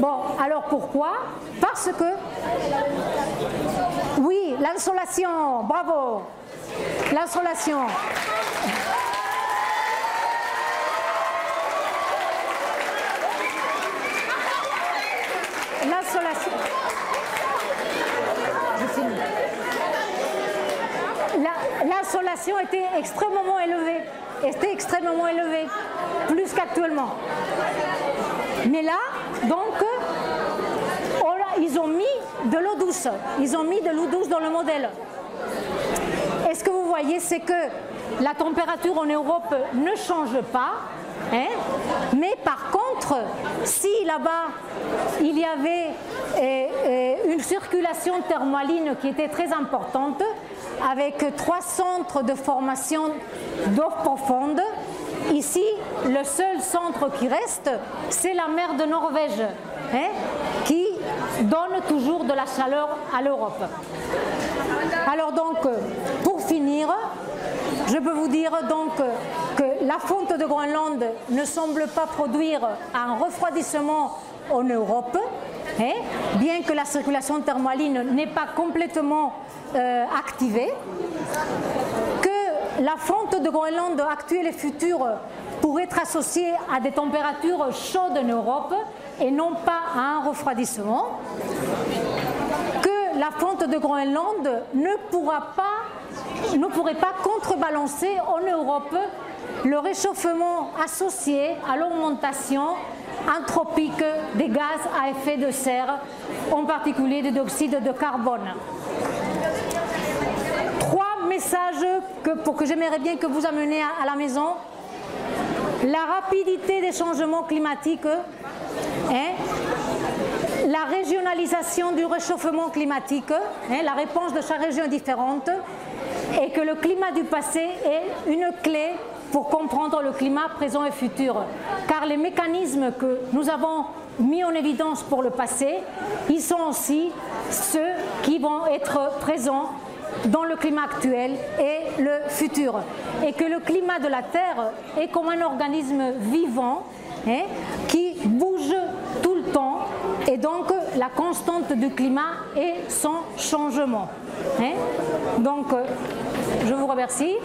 S1: Bon, alors pourquoi? Parce que, oui, l'insolation, bravo, l'insolation. L'insolation était extrêmement élevée. Était extrêmement élevée, plus qu'actuellement. Mais là, donc, ils ont mis de l'eau douce. Ils ont mis de l'eau douce dans le modèle. Et ce que vous voyez, c'est que la température en Europe ne change pas. Hein, mais par contre, si là-bas il y avait eh, eh, une circulation thermaline qui était très importante, avec trois centres de formation d'eau profonde, Ici, le seul centre qui reste, c'est la mer de Norvège, hein, qui donne toujours de la chaleur à l'Europe. Alors donc, pour finir, je peux vous dire donc que la fonte de Groenland ne semble pas produire un refroidissement en Europe, bien que la circulation thermaline n'est pas complètement euh, activée, la fonte de Groenland actuelle et future pourrait être associée à des températures chaudes en Europe et non pas à un refroidissement, que la fonte de Groenland ne, pourra pas, ne pourrait pas contrebalancer en Europe le réchauffement associé à l'augmentation anthropique des gaz à effet de serre, en particulier des dioxyde de carbone. Message que, pour que j'aimerais bien que vous ameniez à, la maison. La rapidité des changements climatiques, hein, la régionalisation du réchauffement climatique, hein, la réponse de chaque région est différente, et que le climat du passé est une clé pour comprendre le climat présent et futur. Car les mécanismes que nous avons mis en évidence pour le passé, ils sont aussi ceux qui vont être présents dans le climat actuel et le futur. Et que le climat de la Terre est comme un organisme vivant hein, qui bouge tout le temps et donc la constante du climat est son changement. Hein. Donc, euh, je vous remercie.